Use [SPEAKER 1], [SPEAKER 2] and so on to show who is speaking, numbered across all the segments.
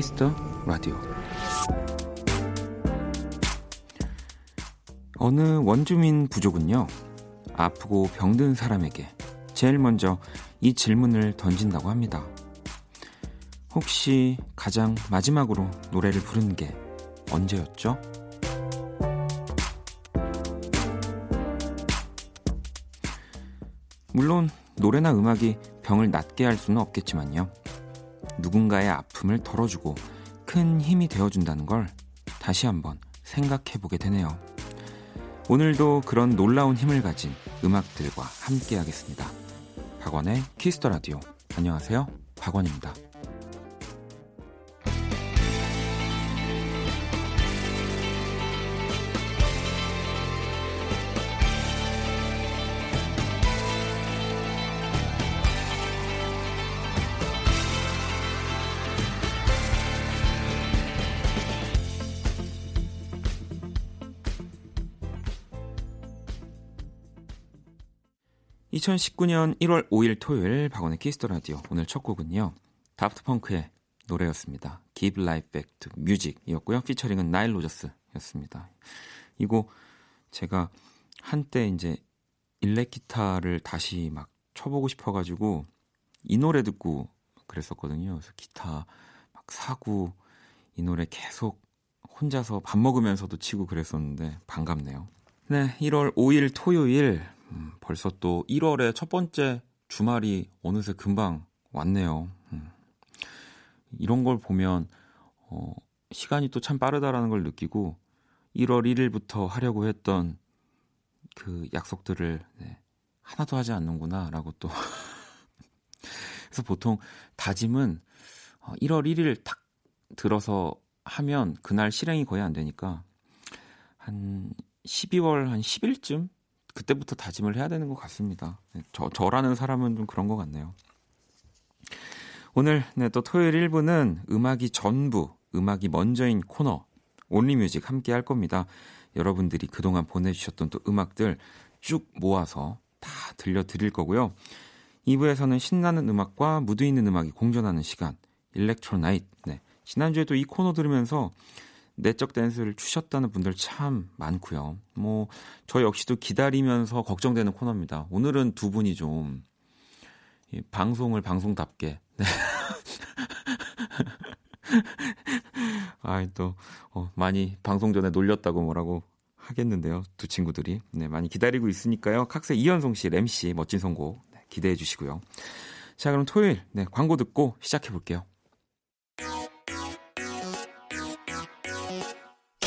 [SPEAKER 1] Kiss the Radio 어느 원주민 부족은요 아프고 병든 사람에게 제일 먼저 이 질문을 던진다고 합니다 혹시 가장 마지막으로 노래를 부른 게 언제였죠? 물론 노래나 음악이 병을 낫게 할 수는 없겠지만요. 누군가의 아픔을 덜어주고 큰 힘이 되어준다는 걸 다시 한번 생각해 보게 되네요. 오늘도 그런 놀라운 힘을 가진 음악들과 함께 하겠습니다. 박원의 Kiss the Radio. 안녕하세요. 박원입니다. 2019년 1월 5일 토요일 박원의 Kiss the Radio 오늘 첫 곡은요. 다프트 펑크의 노래였습니다. Give Life Back to Music이었고요. 피처링은 나일 로저스였습니다. 이거 제가 한때 이제 일렉 기타를 다시 막 쳐보고 싶어가지고 이 노래 듣고 그랬었거든요. 그래서 기타 막 사고 이 노래 계속 혼자서 밥 먹으면서도 치고 그랬었는데 반갑네요. 네, 1월 5일 토요일 음, 벌써 또 1월의 첫 번째 주말이 어느새 금방 왔네요. 음. 이런 걸 보면 어, 시간이 또 참 빠르다라는 걸 느끼고 1월 1일부터 하려고 했던 그 약속들을 네, 하나도 하지 않는구나라고 또 그래서 보통 다짐은 1월 어, 1일 딱 들어서 하면 그날 실행이 거의 안 되니까 한 12월 한 10일쯤 그때부터 다짐을 해야 되는 것 같습니다. 네, 저, 저라는 사람은 좀 그런 것 같네요. 오늘 네, 또 토요일 1부는 음악이 전부, 음악이 먼저인 코너 온리뮤직 함께 할 겁니다. 여러분들이 그동안 보내주셨던 또 음악들 쭉 모아서 다 들려드릴 거고요. 2부에서는 신나는 음악과 무드 있는 음악이 공존하는 시간 일렉트로나이트 네. 지난주에도 이 코너 들으면서 내적 댄스를 추셨다는 분들 참 많고요. 뭐 저 역시도 기다리면서 걱정되는 코너입니다. 오늘은 두 분이 좀 방송을 방송답게 네. 아또 어, 많이 방송 전에 놀렸다고 뭐라고 하겠는데요. 두 친구들이 네, 많이 기다리고 있으니까요. 각세 이현송 씨, 램 씨 멋진 선곡 네, 기대해 주시고요. 자 그럼 토요일 네, 광고 듣고 시작해 볼게요.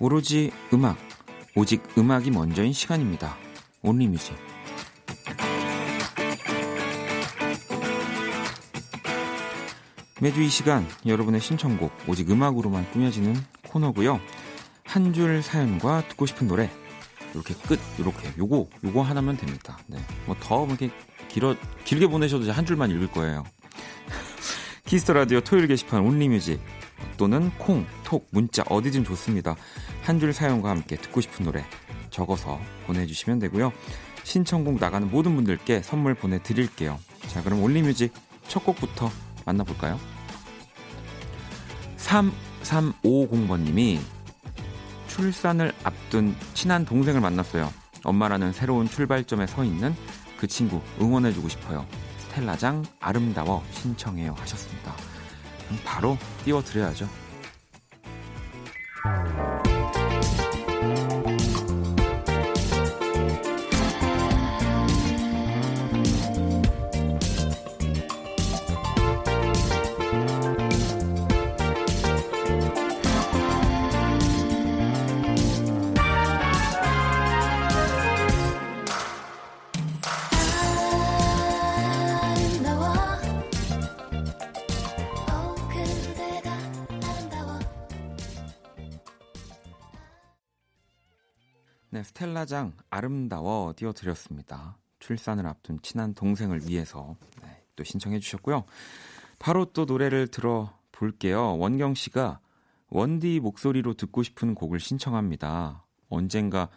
[SPEAKER 1] 오직 음악, 오직 음악이 먼저인 시간입니다. Only Music. 매주 이 시간 여러분의 신청곡 오직 음악으로만 꾸며지는 코너고요. 한 줄 사연과 듣고 싶은 노래 이렇게 끝 이렇게 요거 요거 하나면 됩니다. 네. 뭐 더 이렇게 길어 길게 보내셔도 한 줄만 읽을 거예요. Kiss the Radio 토요일 게시판 Only Music 또는 콩, 톡, 문자 어디든 좋습니다. 한 줄 사연과 함께 듣고 싶은 노래 적어서 보내주시면 되고요. 신청곡 나가는 모든 분들께 선물 보내드릴게요. 자, 그럼 올리뮤직 첫 곡부터 만나볼까요? 3350번님이 출산을 앞둔 친한 동생을 만났어요. 엄마라는 새로운 출발점에 서 있는 그 친구 응원해주고 싶어요. 스텔라장 아름다워 신청해요 하셨습니다. 바로 띄워드려야죠. 네, 스텔라장 아름다워 띄워드렸습니다. 출산을 앞둔 친한 동생을 위해서 네, 또 신청해 주셨고요. 바로 또 노래를 들어볼게요. 원경 씨가 원디 목소리로 듣고 싶은 곡을 신청합니다. 언젠가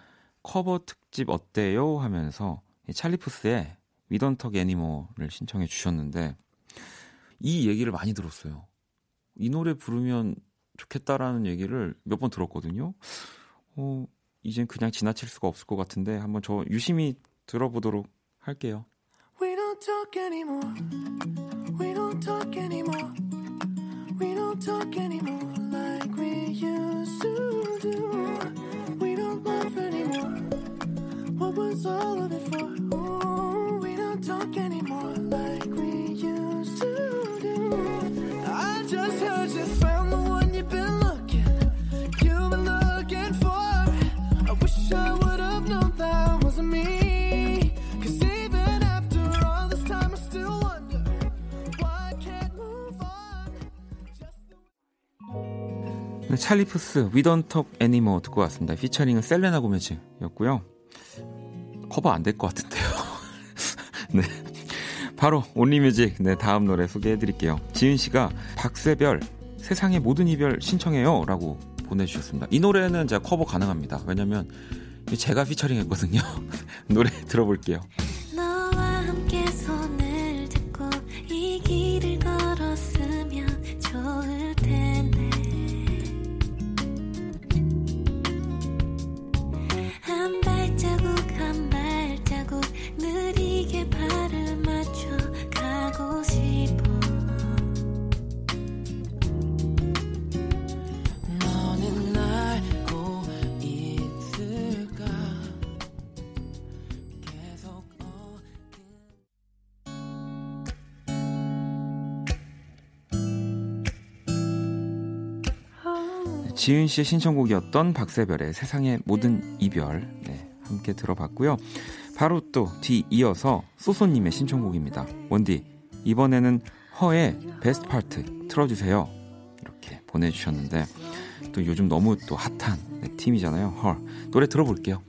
[SPEAKER 1] 커버 특집 어때요? 하면서 찰리푸스의 위던턱 애니모를 신청해 주셨는데 이 얘기를 많이 들었어요. 이 노래 부르면 좋겠다라는 얘기를 몇 번 들었거든요. 어, 이젠 그냥 지나칠 수가 없을 것 같은데 한번 저 유심히 들어보도록 할게요. We don't talk anymore. We don't talk anymore. We don't talk anymore like we used to 네, 찰리 푸스 We Don't Talk Anymore 듣고 왔습니다. 피처링은 셀레나 고메즈였고요. 커버 안 될 것 같은데요. 네. 바로 Only Music 네 다음 노래 소개해 드릴게요. 지은 씨가 박새별 세상의 모든 이별 신청해요라고 보내주셨습니다. 이 노래는 제가 커버 가능합니다. 왜냐면 제가 피처링 했거든요. 노래 들어볼게요. 지은 씨의 신청곡이었던 박세별의 세상의 모든 이별 네, 함께 들어봤고요. 바로 또 뒤 이어서 소소님의 신청곡입니다. 원디 이번에는 허의 베스트 파트 틀어주세요. 이렇게 보내주셨는데 또 요즘 너무 또 핫한 네, 팀이잖아요. 헐 노래 들어볼게요.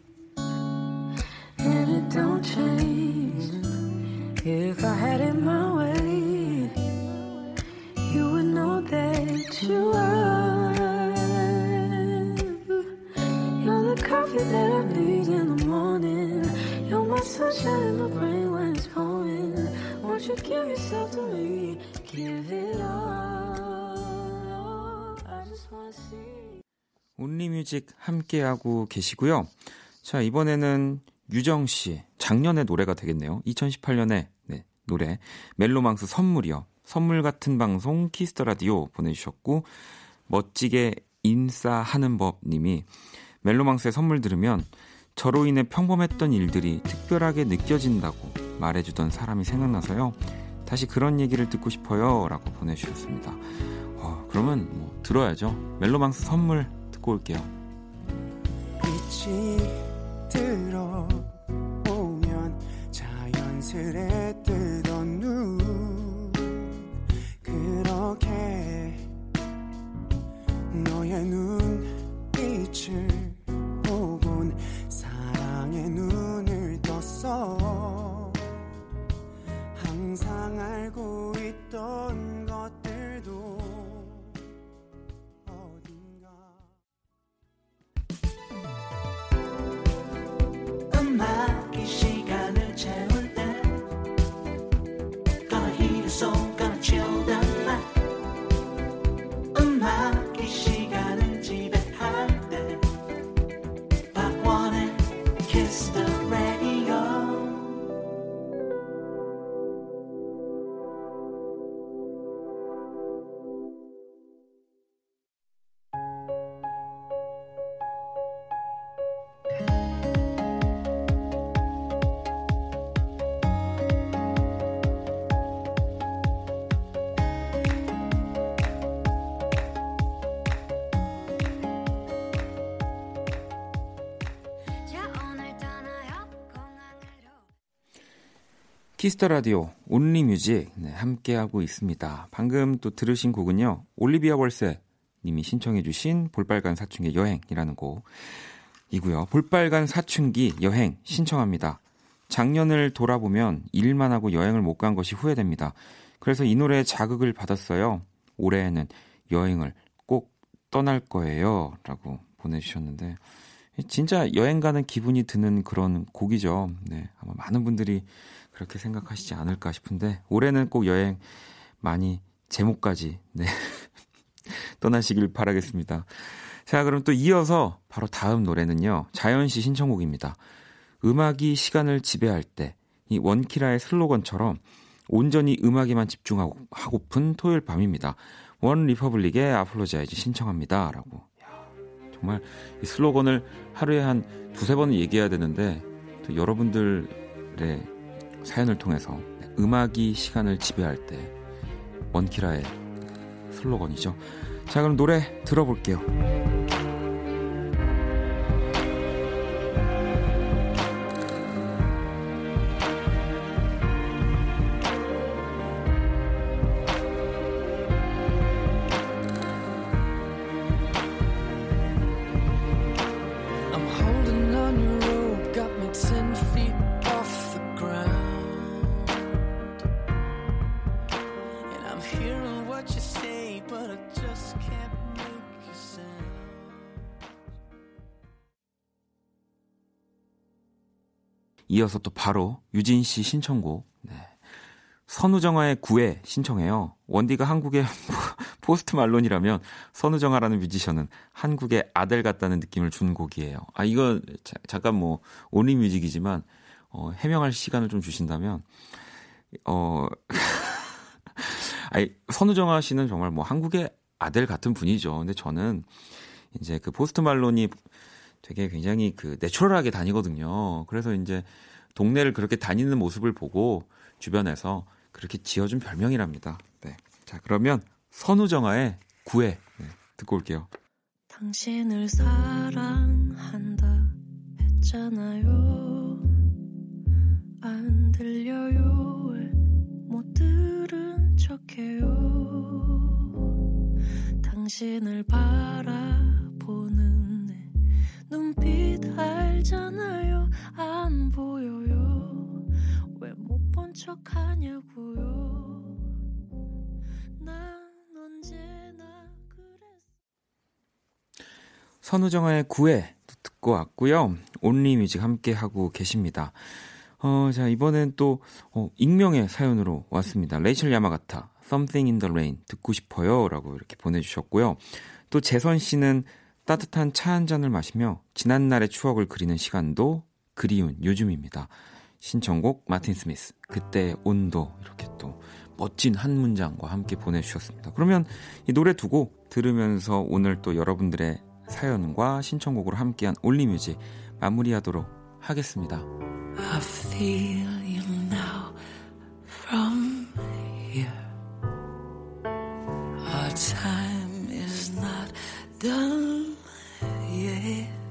[SPEAKER 1] Music 함께하고 계시고요. 자, 이번에는 유정 씨 작년의 노래가 되겠네요. 2018년에 네, 노래 멜로망스 선물이요. 선물 같은 방송 Kiss the Radio 보내주셨고 멋지게 인싸하는 법 님이 멜로망스의 선물 들으면 저로 인해 평범했던 일들이 특별하게 느껴진다고 말해주던 사람이 생각나서요. 다시 그런 얘기를 듣고 싶어요. 라고 보내주셨습니다. 어, 그러면 뭐 들어야죠. 멜로망스 선물 듣고 올게요. 빛이 들어오면 자연스레 뜨던 눈. 그렇게 너의 눈빛을 보곤 사랑의 눈을 떴어. 항상 알고 있던 Kiss the Radio Only Music 네, 함께 하고 있습니다. 방금 또 들으신 곡은요. 올리비아 월세 님이 신청해 주신 볼빨간 사춘기의 여행이라는 곡. 이고요. 볼빨간 사춘기 여행 신청합니다. 작년을 돌아보면 일만 하고 여행을 못 간 것이 후회됩니다. 그래서 이 노래에 자극을 받았어요. 올해에는 여행을 꼭 떠날 거예요. 라고 보내주셨는데, 진짜 여행 가는 기분이 드는 그런 곡이죠. 네. 아마 많은 분들이 그렇게 생각하시지 않을까 싶은데, 올해는 꼭 여행 많이 제목같이, 네. 떠나시길 바라겠습니다. 자, 그럼 또 이어서 바로 다음 노래는요. 자연 씨 신청곡입니다. 음악이 시간을 지배할 때, 이 원키라의 슬로건처럼 온전히 음악에만 집중하고픈 토요일 밤입니다. 원 리퍼블릭의 Apologize 신청합니다. 라고. 야, 정말 이 슬로건을 하루에 한 두세 번은 얘기해야 되는데, 또 여러분들의 사연을 통해서 음악이 시간을 지배할 때, 원키라의 슬로건이죠. 자, 그럼 노래 들어볼게요. 바로 유진 씨 신청곡. 네. 선우정아의 구애 신청해요. 원디가 한국의 포스트 말론이라면 선우정아라는 뮤지션은 한국의 아델 같다는 느낌을 준 곡이에요. 아 이거 자, 잠깐 뭐 Only Music이지만 어, 해명할 시간을 좀 주신다면 어 아니 선우정아 씨는 정말 뭐 한국의 아델 같은 분이죠. 근데 저는 이제 그 포스트 말론이 되게 굉장히 그 내추럴하게 다니거든요. 그래서 이제 동네를 그렇게 다니는 모습을 보고 주변에서 그렇게 지어준 별명이랍니다. 네. 자, 그러면 선우정아의 구애 네, 듣고 올게요.
[SPEAKER 2] 당신을 사랑한다 했잖아요. 안 들려요. 못 들은 척해요. 당신을 바라보는 눈빛 알잖아요. 안 보여요. 왜 못 본 척하냐고요. 난 언제나 그랬어.
[SPEAKER 1] 선우정아의 구애 듣고 왔고요. 온리뮤직 함께 하고 계십니다. 어, 자 이번엔 또 어, 익명의 사연으로 왔습니다. 레이첼 야마가타 Something in the Rain 듣고 싶어요 라고 이렇게 보내주셨고요. 또 재선 씨는 따뜻한 차 한 잔을 마시며 지난날의 추억을 그리는 시간도 그리운 요즘입니다. 신청곡 마틴 스미스 그때의 온도 이렇게 또 멋진 한 문장과 함께 보내주셨습니다. 그러면 이 노래 두고 들으면서 오늘 또 여러분들의 사연과 신청곡으로 함께한 올리뮤직 마무리하도록 하겠습니다. I feel you now from here. Our time is not done. it.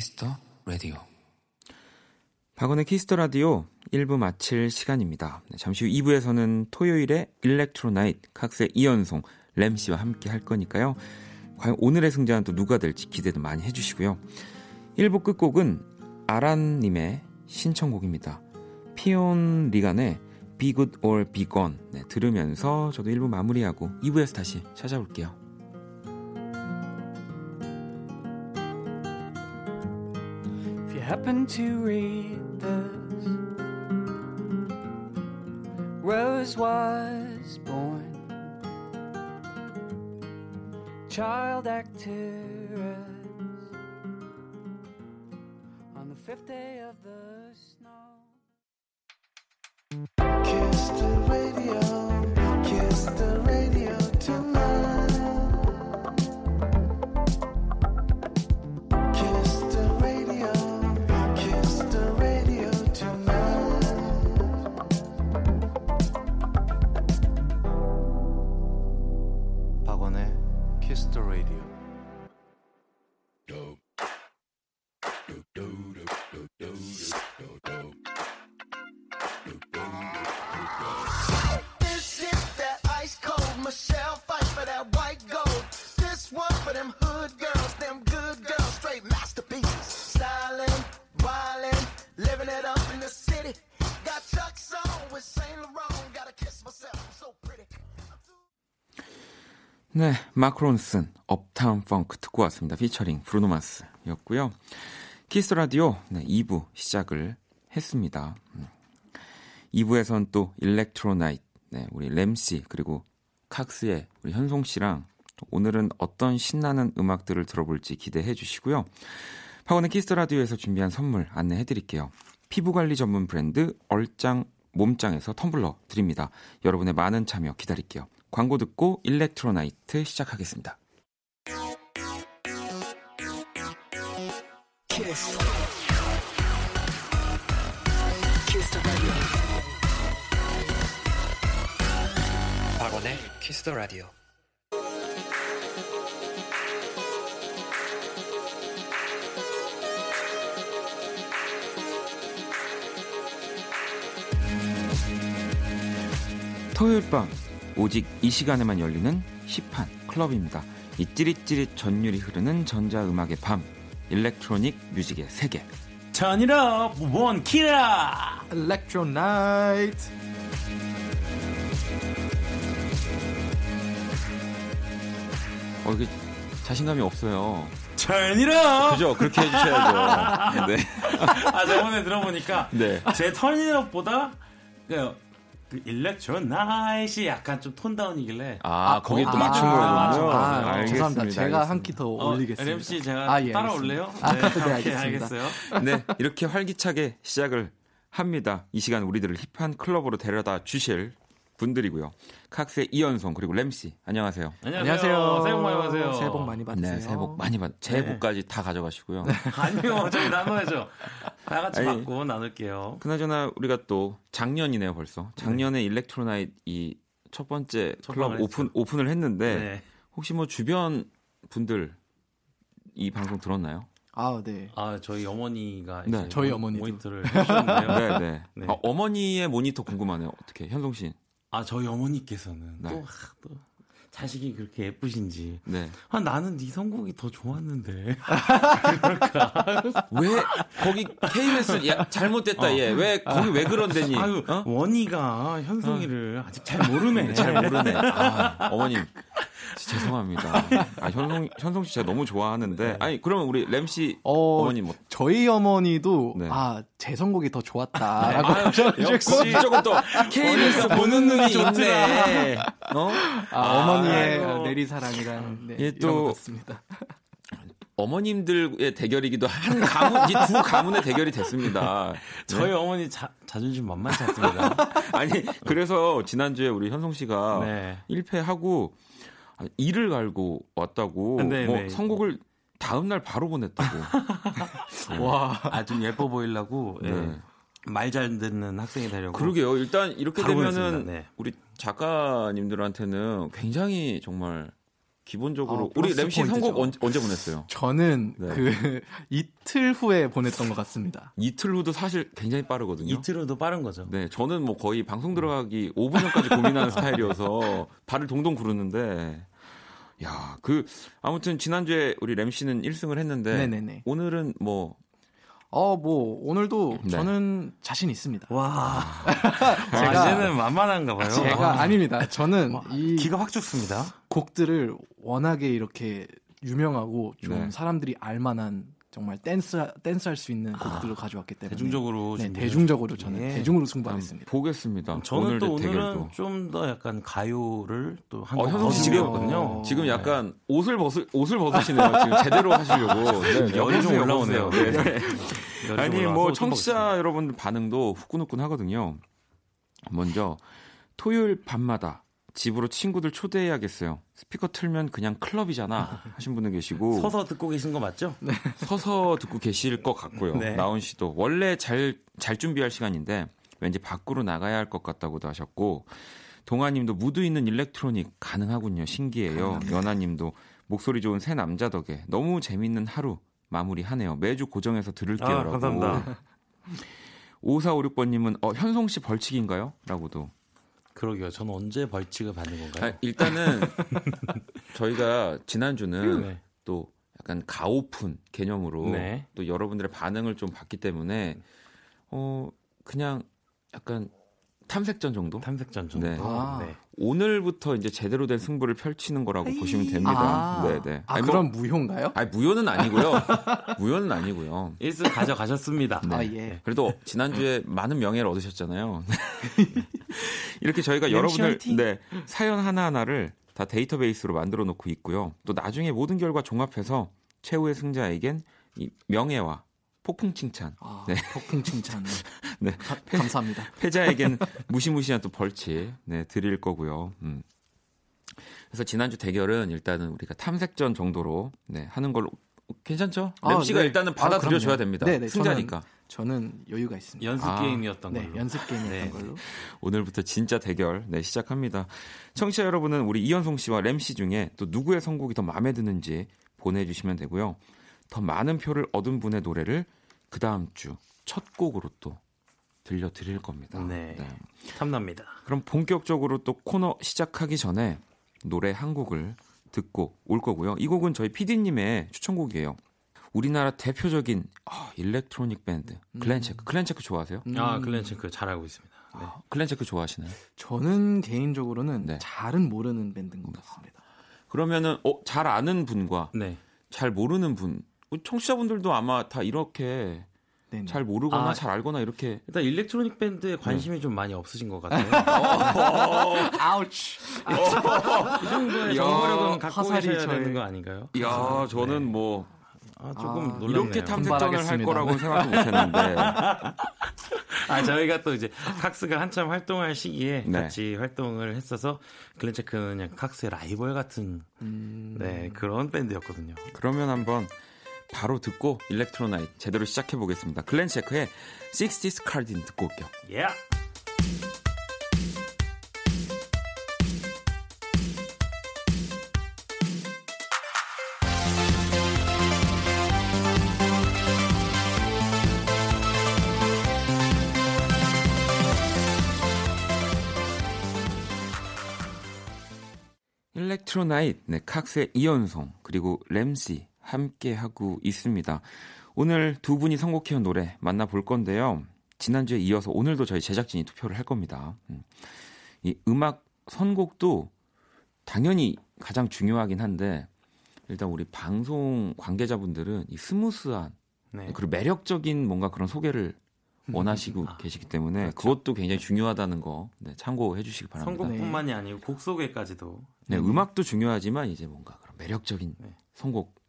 [SPEAKER 1] Kiss the Radio. 박원의 Kiss the Radio 1부 마칠 시간입니다. 네, 잠시 후 2부에서는 토요일에 Electro Night 칵스의 이현송 램 씨와 함께 할 거니까요. 과연 오늘의 승자는 또 누가 될지 기대도 많이 해주시고요. 1부 끝곡은 아란님의 신청곡입니다. 피온 리건의 Be Good or Be Gone 네, 들으면서 저도 1부 마무리하고 2부에서 다시 찾아올게요.
[SPEAKER 3] If you happen to read this, Rose was born, child actress, on the fifth day of the snow.
[SPEAKER 4] That white gold. This one for them hood girls, them good girls, straight masterpieces. Styling, wildin', living it up in the city. Got Chuck's on with Saint Laurent. Gotta kiss myself, I'm so pretty.
[SPEAKER 1] 네, 마크 론슨 업타운 펑크 듣고 왔습니다. 피처링 브루노 마스였고요. 키스 라디오 네, 2부 시작을 했습니다. 음. 2부에선 또 일렉트로나이트 네, 우리 램씨 그리고 칵스의 우리 현송 씨랑 또 오늘은 어떤 신나는 음악들을 들어볼지 기대해 주시고요. 박원의 Kiss the Radio에서 준비한 선물 안내해 드릴게요. 피부 관리 전문 브랜드 얼짱 몸짱에서 텀블러 드립니다. 여러분의 많은 참여 기다릴게요. 광고 듣고 Electro Night 시작하겠습니다.
[SPEAKER 4] The radio.
[SPEAKER 5] 박원의 키스 더 라디오.
[SPEAKER 1] 토요일 밤 오직 이 시간에만 열리는 힙한 클럽입니다. 이 찌릿찌릿 전율이 흐르는 전자음악의 밤 일렉트로닉 뮤직의 세계
[SPEAKER 6] 전이라 원키라
[SPEAKER 7] Electronight.
[SPEAKER 1] 어 이게 자신감이 없어요.
[SPEAKER 6] 전이라
[SPEAKER 1] 그죠? 그렇게 해주셔야죠. 네.
[SPEAKER 6] 아 저번에 들어보니까
[SPEAKER 1] 네.
[SPEAKER 6] 제 턴이업보다 그, 그 일렉트로나이트이 약간 좀 톤다운이길래
[SPEAKER 1] 아, 거기에 또
[SPEAKER 7] 아,
[SPEAKER 1] 맞춘 거군요.
[SPEAKER 7] 아,
[SPEAKER 1] 네, 알겠습니다.
[SPEAKER 7] 죄송합니다. 제가
[SPEAKER 1] 알겠습니다.
[SPEAKER 7] 한키더
[SPEAKER 6] 어,
[SPEAKER 7] 올리겠습니다.
[SPEAKER 6] MC 제가
[SPEAKER 7] 아, 예,
[SPEAKER 6] 따라올래요?
[SPEAKER 7] 아, 네,
[SPEAKER 6] 오케이,
[SPEAKER 7] 알겠습니다.
[SPEAKER 6] 알겠어요.
[SPEAKER 1] 네, 이렇게 활기차게 시작을 합니다. 이 시간 우리들을 힙한 클럽으로 데려다 주실 분들이고요. 칵스의 이현송 그리고 램씨 안녕하세요.
[SPEAKER 6] 안녕하세요. 새해 복 많이 받으세요.
[SPEAKER 7] 새해 복 많이 받으세요.
[SPEAKER 1] 네, 새해 복 많이 받. 제
[SPEAKER 6] 네.
[SPEAKER 1] 복까지 다 가져가시고요.
[SPEAKER 6] 아니요, 저희 나눠야죠. 다 같이
[SPEAKER 1] 아니,
[SPEAKER 6] 받고 나눌게요.
[SPEAKER 1] 그나저나 우리가 또 작년이네요 벌써. 작년에 Electro Night 이첫 번째
[SPEAKER 6] 첫
[SPEAKER 1] 클럽
[SPEAKER 6] 방을
[SPEAKER 1] 오픈 오픈을 했는데
[SPEAKER 6] 네.
[SPEAKER 1] 혹시 뭐 주변 분들 이 방송 들었나요?
[SPEAKER 7] 아, 네.
[SPEAKER 6] 아, 저희 어머니가
[SPEAKER 1] 네.
[SPEAKER 6] 이제
[SPEAKER 7] 저희
[SPEAKER 6] 모-
[SPEAKER 7] 어머니도.
[SPEAKER 6] 모니터를 해주셨는데요.
[SPEAKER 1] 네, 네.
[SPEAKER 6] 네.
[SPEAKER 1] 아, 어머니의 모니터 궁금하네요. 어떻게 현송 씨?
[SPEAKER 6] 아, 저희 어머니께서는
[SPEAKER 1] 네.
[SPEAKER 6] 또, 아, 또 자식이 그렇게 예쁘신지.
[SPEAKER 1] 네.
[SPEAKER 6] 아, 나는 네 선곡이 더 좋았는데.
[SPEAKER 1] 왜 거기 KBS 야, 잘못됐다 얘. 왜 거기 왜 그런데니?
[SPEAKER 6] 아유,
[SPEAKER 1] 어?
[SPEAKER 6] 원희가 현송이를 아직 잘 모르네.
[SPEAKER 1] 잘 모르네. 아, 어머님. 죄송합니다. 아, 현송, 현송 씨 제가 너무 좋아하는데. 아니, 그러면 우리 램씨
[SPEAKER 7] 어,
[SPEAKER 1] 어머님 뭐.
[SPEAKER 7] 저희 어머니도
[SPEAKER 1] 네.
[SPEAKER 7] 아, 제 선곡이 더 좋았다라고
[SPEAKER 1] 아유, 역시 조금 또 KBS 보는 눈이 있네. 어?
[SPEAKER 7] 아, 어머니의
[SPEAKER 6] 아이고.
[SPEAKER 7] 내리사랑이라는 네,
[SPEAKER 1] 예, 또-
[SPEAKER 7] 것 같습니다.
[SPEAKER 1] 어머님들의 대결이기도 한 가문, 이 두 가문의 대결이 됐습니다.
[SPEAKER 6] 저희 어머니 자, 자존심 만만치 않습니다.
[SPEAKER 1] 아니, 그래서 지난주에 우리 현송 씨가
[SPEAKER 6] 네.
[SPEAKER 1] 1패하고 아, 이를 갈고 왔다고
[SPEAKER 6] 네,
[SPEAKER 1] 뭐
[SPEAKER 6] 네.
[SPEAKER 1] 선곡을 다음 날 바로 보냈다고.
[SPEAKER 7] 와.
[SPEAKER 6] 아, 좀 예뻐 보이려고, 예.
[SPEAKER 1] 네.
[SPEAKER 6] 말잘 듣는 학생이 되려고.
[SPEAKER 1] 그러게요. 일단 이렇게 되면은.
[SPEAKER 6] 네.
[SPEAKER 1] 우리 작가님들한테는 굉장히 정말 기본적으로
[SPEAKER 7] 어,
[SPEAKER 1] 우리 램씨. 선곡 언제, 언제 보냈어요?
[SPEAKER 7] 저는
[SPEAKER 1] 네.
[SPEAKER 7] 그 이틀 후에 보냈던 것 같습니다.
[SPEAKER 1] 이틀 후도 사실 굉장히 빠르거든요.
[SPEAKER 6] 이틀 후도 빠른 거죠.
[SPEAKER 1] 네, 저는 뭐 거의 방송 들어가기 5분 전까지 고민하는 스타일이어서 발을 동동 구르는데, 야, 그 아무튼 지난주에 우리 램 씨는 1승을 했는데
[SPEAKER 7] 네네네.
[SPEAKER 1] 오늘은 뭐
[SPEAKER 7] 어, 뭐 오늘도
[SPEAKER 1] 네.
[SPEAKER 7] 저는 자신 있습니다.
[SPEAKER 6] 와.
[SPEAKER 7] 제가-
[SPEAKER 6] 아, 이제는 만만한가 봐요.
[SPEAKER 7] 제가 아 닙니다. 저는 이
[SPEAKER 6] 기가 확 죽습니다.
[SPEAKER 7] 곡들을 워낙에 이렇게 유명하고 좀
[SPEAKER 1] 네.
[SPEAKER 7] 사람들이 알만한 정말 댄스 댄스 할 수 있는 곡들을 가져왔기 때문에
[SPEAKER 6] 대중적으로
[SPEAKER 7] 네, 대중적으로 저는
[SPEAKER 6] 예.
[SPEAKER 7] 대중으로 승부하겠습니다.
[SPEAKER 1] 보겠습니다.
[SPEAKER 6] 저는
[SPEAKER 1] 오늘
[SPEAKER 6] 또. 오늘은 좀 더 약간 가요를 또한
[SPEAKER 1] 어, 곡더씨 지금
[SPEAKER 6] 준비했거든요.
[SPEAKER 1] 지금 약간 옷을 벗으 옷을 벗으시네요. 지금 제대로 하시려고. 네,
[SPEAKER 6] 열이 좀
[SPEAKER 1] 여보세요,
[SPEAKER 6] 올라오네요.
[SPEAKER 1] 네.
[SPEAKER 6] 좀
[SPEAKER 1] 아니
[SPEAKER 6] 뭐좀
[SPEAKER 1] 청취자 여러분들 반응도 후끈후끈 하거든요. 먼저 토요일 밤마다 집으로 친구들 초대해야겠어요. 스피커 틀면 그냥 클럽이잖아 하신 분도 계시고
[SPEAKER 6] 서서 듣고 계신 거 맞죠? 네.
[SPEAKER 1] 서서 듣고 계실 것 같고요.
[SPEAKER 6] 네.
[SPEAKER 1] 나온 씨도 원래 잘, 잘 준비할 시간인데 왠지 밖으로 나가야 할 것 같다고도 하셨고 동아님도 무드 있는 일렉트로닉 가능하군요. 신기해요. 연아님도 목소리 좋은 세 남자 덕에 너무 재밌는 하루 마무리하네요. 매주 고정해서 들을게요.
[SPEAKER 6] 아,
[SPEAKER 1] 라고.
[SPEAKER 6] 감사합니다.
[SPEAKER 1] 5456번님은 어, 현송 씨 벌칙인가요? 라고도.
[SPEAKER 6] 그러게요. 저는 언제 벌칙을 받는 건가요?
[SPEAKER 1] 아, 일단은 저희가 지난주는
[SPEAKER 6] 네.
[SPEAKER 1] 또 약간 가오픈 개념으로
[SPEAKER 6] 네.
[SPEAKER 1] 또 여러분들의 반응을 좀 봤기 때문에 어 그냥 약간 탐색전 정도?
[SPEAKER 6] 탐색전 정도.
[SPEAKER 1] 네.
[SPEAKER 7] 아.
[SPEAKER 6] 네.
[SPEAKER 1] 오늘부터 이제 제대로 된 승부를 펼치는 거라고 보시면 됩니다.
[SPEAKER 7] 아,
[SPEAKER 1] 네, 네.
[SPEAKER 7] 아
[SPEAKER 1] 아니, 뭐-
[SPEAKER 7] 그럼 무효인가요?
[SPEAKER 1] 아니 무효는 아니고요. 무효는 아니고요.
[SPEAKER 6] 1승 가져가셨습니다.
[SPEAKER 1] 네.
[SPEAKER 7] 아 예.
[SPEAKER 1] 그래도 지난주에 많은 명예를 얻으셨잖아요. 이렇게 저희가
[SPEAKER 6] MC
[SPEAKER 1] 여러분들! 네, 사연 하나하나를 다 데이터베이스로 만들어 놓고 있고요. 또 나중에 모든 결과 종합해서 최후의 승자에겐 이 명예와 폭풍 칭찬,
[SPEAKER 7] 아,
[SPEAKER 1] 네.
[SPEAKER 7] 폭풍 칭찬.
[SPEAKER 1] 네.
[SPEAKER 7] 가- 감사합니다.
[SPEAKER 1] 패자에겐 무시무시한 또 벌칙 네, 드릴 거고요. 음. 그래서 지난주 대결은 일단은 우리가 탐색전 정도로 네, 하는 걸로 괜찮죠?
[SPEAKER 7] 아,
[SPEAKER 1] 램씨가
[SPEAKER 7] 네.
[SPEAKER 1] 일단은
[SPEAKER 7] 아,
[SPEAKER 1] 받아들여 줘야
[SPEAKER 7] 그럼요.
[SPEAKER 1] 됩니다.
[SPEAKER 7] 네, 네,
[SPEAKER 1] 승자니까.
[SPEAKER 7] 저는 여유가 있습니다.
[SPEAKER 6] 연습
[SPEAKER 1] 아,
[SPEAKER 6] 게임이었던
[SPEAKER 7] 네,
[SPEAKER 6] 걸로.
[SPEAKER 7] 연습 게임이었던
[SPEAKER 6] 네.
[SPEAKER 7] 걸로.
[SPEAKER 1] 오늘부터 진짜 대결 네, 시작합니다. 청취자 여러분은 우리 이현송 씨와 램 씨 중에 또 누구의 선곡이 더 마음에 드는지 보내 주시면 되고요. 더 많은 표를 얻은 분의 노래를 그 다음 주 첫 곡으로 또 들려드릴 겁니다.
[SPEAKER 6] 네. 탐납니다.
[SPEAKER 1] 그럼 본격적으로 또 코너 시작하기 전에 노래 한 곡을 듣고 올 거고요. 이 곡은 저희 PD님의 추천곡이에요. 우리나라 대표적인 아, 일렉트로닉 밴드 글렌체크. 글렌체크 좋아하세요?
[SPEAKER 6] 아, 글렌체크 잘 알고 있습니다. 네.
[SPEAKER 1] 아, 글렌체크 좋아하시나요?
[SPEAKER 7] 저는 개인적으로는
[SPEAKER 1] 네.
[SPEAKER 7] 잘은 모르는 밴드인 것 같습니다.
[SPEAKER 1] 그러면은 어, 잘 아는 분과
[SPEAKER 6] 네.
[SPEAKER 1] 잘 모르는 분, 청취자분들도 아마 다 이렇게
[SPEAKER 7] 네, 네.
[SPEAKER 1] 잘 모르거나
[SPEAKER 6] 아.
[SPEAKER 1] 잘 알거나 이렇게
[SPEAKER 6] 일단 일렉트로닉 밴드에 관심이 좀 많이 없으신 것 같아요.
[SPEAKER 7] 아우치.
[SPEAKER 6] 이 정도의
[SPEAKER 1] 야,
[SPEAKER 6] 정보력은 갖고 계셔야
[SPEAKER 7] 저의-
[SPEAKER 6] 되는 거 아닌가요?
[SPEAKER 1] 야, 저는 뭐
[SPEAKER 6] 아, 조금
[SPEAKER 7] 아,
[SPEAKER 6] 놀랍네요.
[SPEAKER 1] 이렇게 탐색전을 할. 거라고는 생각도 못 했는데.
[SPEAKER 6] 아, 저희가 또 이제 칵스가 한참 활동할 시기에
[SPEAKER 1] 네.
[SPEAKER 6] 같이 활동을 했어서 글렌체크는 그냥 칵스의 라이벌 같은 네, 그런 밴드였거든요.
[SPEAKER 1] 그러면 한번 바로 듣고 일렉트로나이트 제대로 시작해 보겠습니다. 글렌 체크의 60s 카딘 듣고 올게요.
[SPEAKER 6] 예.
[SPEAKER 1] 일렉트로나이트, 네, 칵스의 이연송, 그리고 램시 함께 하고 있습니다. 오늘 두 분이 선곡해온 노래 만나볼 건데요. 지난주에 이어서 오늘도 저희 제작진이 투표를 할 겁니다. 음. 이 음악 선곡도 당연히 가장 중요하긴 한데, 일단 우리 방송 관계자분들은 이 스무스한,
[SPEAKER 6] 네.
[SPEAKER 1] 그리고 매력적인 뭔가 그런 소개를 원하시고
[SPEAKER 6] 아,
[SPEAKER 1] 계시기 때문에
[SPEAKER 6] 그렇죠.
[SPEAKER 1] 그것도 굉장히 중요하다는 거 네, 참고해 주시기 바랍니다.
[SPEAKER 6] 선곡뿐만이 아니고 곡 소개까지도
[SPEAKER 1] 네, 음악도 중요하지만 이제 뭔가 그런 매력적인
[SPEAKER 6] 네.
[SPEAKER 1] 선곡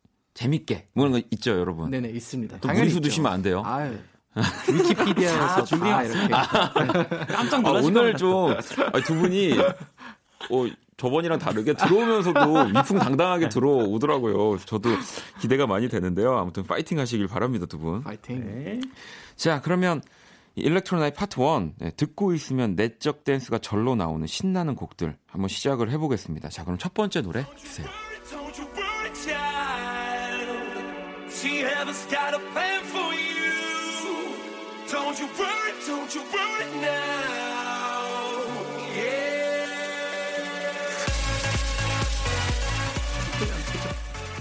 [SPEAKER 1] 재밌게 뭐 이런 거 있죠, 여러분.
[SPEAKER 7] 네네 있습니다.
[SPEAKER 1] 또
[SPEAKER 7] 당연히
[SPEAKER 1] 무리수. 두시면 안 돼요.
[SPEAKER 7] 아유, 위키피디아에서 다 이렇게
[SPEAKER 6] 깜짝
[SPEAKER 1] 아,
[SPEAKER 6] 놀라실
[SPEAKER 1] 오늘. 좀 두 분이 어, 저번이랑 다르게 들어오면서도 위풍당당하게 들어오더라고요. 저도 기대가 많이 되는데요. 아무튼 파이팅 하시길 바랍니다, 두 분.
[SPEAKER 7] 파이팅.
[SPEAKER 6] 네.
[SPEAKER 1] 자, 그러면 일렉트로나이 파트 1 네, 듣고 있으면 내적 댄스가 절로 나오는 신나는 곡들 한번 시작을 해보겠습니다. 자, 그럼 첫 번째 노래 주세요.
[SPEAKER 8] Heaven's got a plan for you. Don't you worry, don't you worry now. Yeah.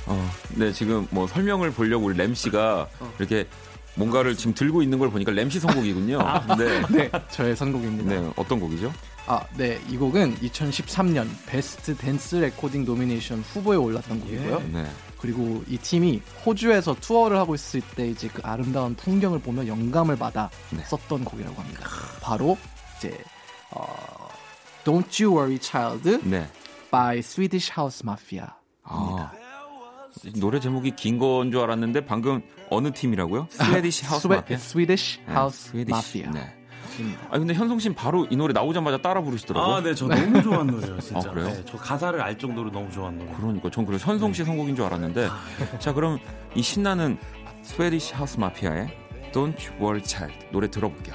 [SPEAKER 1] 어, 네, 지금 뭐 설명을 보려고 우리 램 씨가 이렇게 뭔가를 지금 들고 있는 걸 보니까 램씨 선곡이군요. 네.
[SPEAKER 7] 네, 저의 선곡입니다.
[SPEAKER 1] 네, 어떤 곡이죠?
[SPEAKER 7] 아, 네, 이 곡은 2013년 Best Dance Recording nomination 후보에 올랐던 곡이고요.
[SPEAKER 1] 네.
[SPEAKER 7] 그리고 이 팀이 호주에서 투어를 하고 있을 때 이제 그 아름다운 풍경을 보며 영감을 받아
[SPEAKER 1] 네.
[SPEAKER 7] 썼던 곡이라고 합니다. 바로 이제 어, Don't You Worry Child
[SPEAKER 1] 네.
[SPEAKER 7] by Swedish House Mafia.
[SPEAKER 1] 아, 노래 제목이 긴 건 줄 알았는데 방금 어느 팀이라고요? 스웨디시 하우스 마피아?
[SPEAKER 7] Swedish
[SPEAKER 1] 네,
[SPEAKER 7] House
[SPEAKER 1] 스웨디시.
[SPEAKER 7] Mafia.
[SPEAKER 1] 네. 아 근데 현송 씨는 바로 이 노래 나오자마자 따라 부르시더라고요.
[SPEAKER 6] 아, 네, 저 너무 좋아하는 노래예요, 진짜.
[SPEAKER 1] 아, 그래요?
[SPEAKER 6] 네, 저 가사를 알 정도로 너무 좋아하는 노래.
[SPEAKER 1] 그러니까 전 그래서 현송 씨 선곡인 줄 알았는데 자 그럼 이 신나는 스웨디시 하우스 마피아의 Don't You Worry Child 노래 들어볼게요.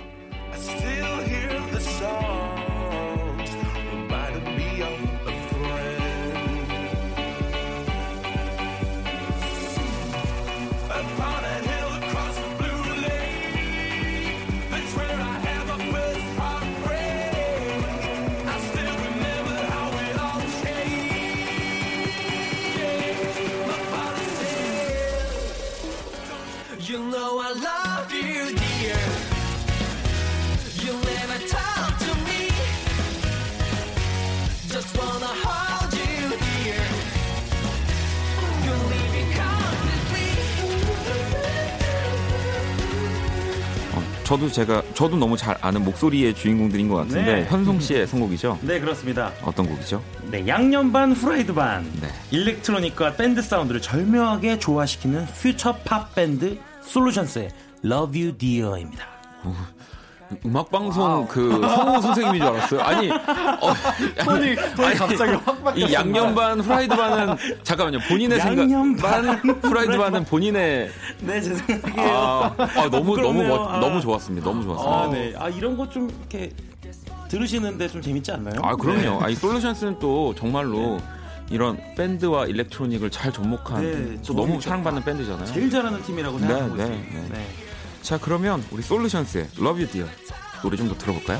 [SPEAKER 1] 저도 제가 저도 너무 잘 아는 목소리의 주인공들인 것 같은데
[SPEAKER 6] 네.
[SPEAKER 1] 현송 씨의 선곡이죠?
[SPEAKER 6] 네, 그렇습니다.
[SPEAKER 1] 어떤 곡이죠?
[SPEAKER 6] 네, 양념 반 프라이드 반.
[SPEAKER 1] 네.
[SPEAKER 6] 일렉트로닉과 밴드 사운드를 절묘하게 조화시키는 퓨처 팝 밴드 솔루션스의 Love You Dear입니다.
[SPEAKER 1] 음악 방송 그 성우 선생님인 줄 알았어요. 아니, 어,
[SPEAKER 7] 톤이, 톤이
[SPEAKER 1] 아니,
[SPEAKER 7] 갑자기 확 바뀌었어요.
[SPEAKER 1] 이 양념 반 프라이드 반은 잠깐만요. 본인의 생각
[SPEAKER 6] 반
[SPEAKER 1] 프라이드 반은 본인의
[SPEAKER 6] 네, 제 생각이에요.
[SPEAKER 1] 아, 아, 너무 너무. 멋,
[SPEAKER 6] 아.
[SPEAKER 1] 너무 좋았습니다. 너무 좋았습니다.
[SPEAKER 6] 아, 네. 아, 이런 거 좀 이렇게 들으시는데 좀 재밌지 않나요?
[SPEAKER 1] 아 그럼요. 아, 이 솔루션스는 또 정말로 이런 밴드와 일렉트로닉을 잘 접목한
[SPEAKER 6] 네,
[SPEAKER 1] 또 너무 사랑받는 밴드잖아요.
[SPEAKER 6] 제일 잘하는 팀이라고
[SPEAKER 1] 네,
[SPEAKER 6] 생각하고
[SPEAKER 1] 네,
[SPEAKER 6] 있습니다.
[SPEAKER 1] 네.
[SPEAKER 6] 네.
[SPEAKER 1] 자 그러면 우리 솔루션스의 Love You Dear 노래 좀 더 들어볼까요?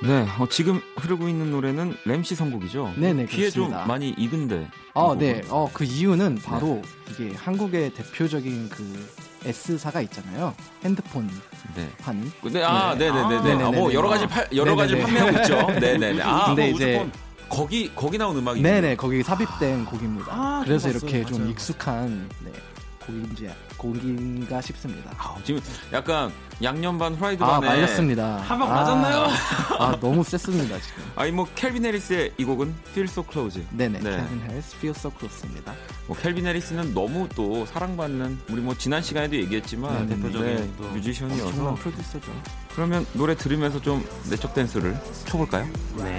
[SPEAKER 1] 네, 어, 지금 흐르고 있는 노래는 램씨 선곡이죠.
[SPEAKER 7] 네네,
[SPEAKER 1] 귀에 좀
[SPEAKER 7] 그렇습니다.
[SPEAKER 1] 많이 익은데.
[SPEAKER 7] 어,
[SPEAKER 1] 이
[SPEAKER 7] 네. 어, 그 이유는 바로 이게 한국의 대표적인 그 S사가 있잖아요. 핸드폰
[SPEAKER 1] 네.
[SPEAKER 7] 판.
[SPEAKER 1] 네, 아,
[SPEAKER 7] 네.
[SPEAKER 1] 네, 네, 네, 네. 아, 뭐 여러 가지 팔, 여러 가지. 판매하고 있죠. 네, 네, 네. 아,
[SPEAKER 7] 근데
[SPEAKER 1] 뭐
[SPEAKER 7] 이제-
[SPEAKER 1] 거기 거기 나온 음악이.
[SPEAKER 7] 네네, 거기 삽입된 곡입니다.
[SPEAKER 6] 아,
[SPEAKER 7] 그래서. 이렇게 좀
[SPEAKER 6] 맞아요.
[SPEAKER 7] 익숙한 네, 곡인지 곡인가 싶습니다.
[SPEAKER 1] 아, 지금 약간 양념 반 프라이드
[SPEAKER 7] 아,
[SPEAKER 1] 반에
[SPEAKER 7] 말렸습니다.
[SPEAKER 6] 한방
[SPEAKER 7] 아,
[SPEAKER 6] 맞았나요?
[SPEAKER 7] 아, 너무 셌습니다, 지금.
[SPEAKER 1] 아니 뭐 켈빈 해리스의 이 곡은 Feel So Close.
[SPEAKER 7] 네네,
[SPEAKER 1] 네.
[SPEAKER 7] Calvin Harris, Feel So Close입니다.
[SPEAKER 1] 뭐 켈빈 해리스는 너무 또 사랑받는 우리 뭐 지난 시간에도 얘기했지만
[SPEAKER 7] 네,
[SPEAKER 6] 대표적인
[SPEAKER 1] 네, 뮤지션이어서
[SPEAKER 7] 프로듀서죠.
[SPEAKER 1] 그러면 노래 들으면서 좀 내적 댄스를 춰볼까요?
[SPEAKER 6] 네.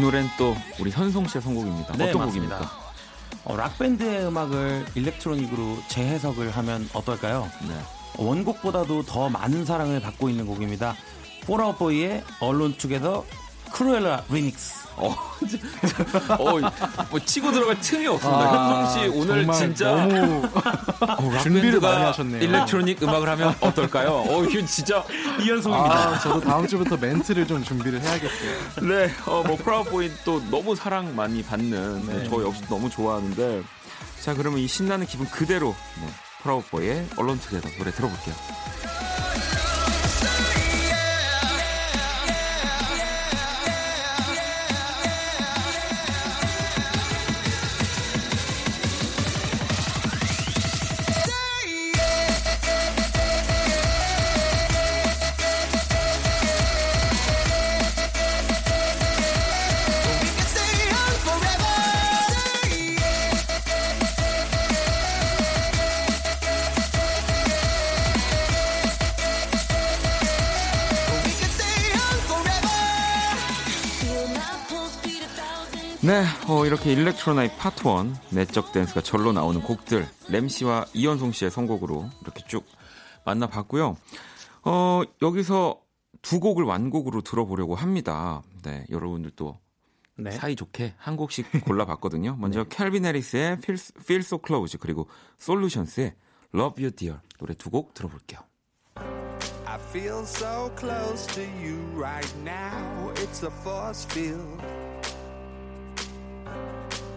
[SPEAKER 1] 노래는 또 우리 현송 씨의 선곡입니다.
[SPEAKER 6] 네,
[SPEAKER 1] 어떤
[SPEAKER 6] 맞습니다.
[SPEAKER 1] 곡입니까?
[SPEAKER 6] 어, 락밴드의 음악을 일렉트로닉으로 재해석을 하면 어떨까요?
[SPEAKER 1] 네.
[SPEAKER 6] 원곡보다도 더 많은 사랑을 받고 있는 곡입니다. Fall Out Boy의 Alone Together Krewella Remix.
[SPEAKER 1] 어, 어, 뭐 치고 들어갈 틈이 없습니다.
[SPEAKER 7] 아,
[SPEAKER 1] 현성 씨 오늘
[SPEAKER 7] 정말
[SPEAKER 1] 진짜
[SPEAKER 7] 너무
[SPEAKER 1] 어,
[SPEAKER 7] 준비를 많이 하셨네요.
[SPEAKER 1] 일렉트로닉 음악을 하면 어떨까요? 어, 이거 진짜
[SPEAKER 6] 이현송입니다.
[SPEAKER 7] 아, 저도 다음 주부터 멘트를 좀 준비를 해야겠어요.
[SPEAKER 1] 네, 어, 뭐 프라우보이 또 너무 사랑 많이 받는
[SPEAKER 7] 네.
[SPEAKER 1] 저 역시 너무 좋아하는데 자 그러면 이 신나는 기분 그대로 네, 프라우보이의 언론 투게더 노래 들어볼게요. 어, 이렇게 일렉트로나이트 파트 1 내적 댄스가 절로 나오는 곡들 램씨와 이현송 씨의 선곡으로 이렇게 쭉 만나봤고요. 어, 여기서 두 곡을 완곡으로 들어보려고 합니다. 네, 여러분들도
[SPEAKER 6] 네.
[SPEAKER 1] 사이좋게 한 곡씩 골라봤거든요. 먼저 캘빈 해리스의 Feel, Feel So Close 그리고 솔루션스의 Love You Dear 노래 두 곡 들어볼게요.
[SPEAKER 4] I feel so close to you right now. It's a force field.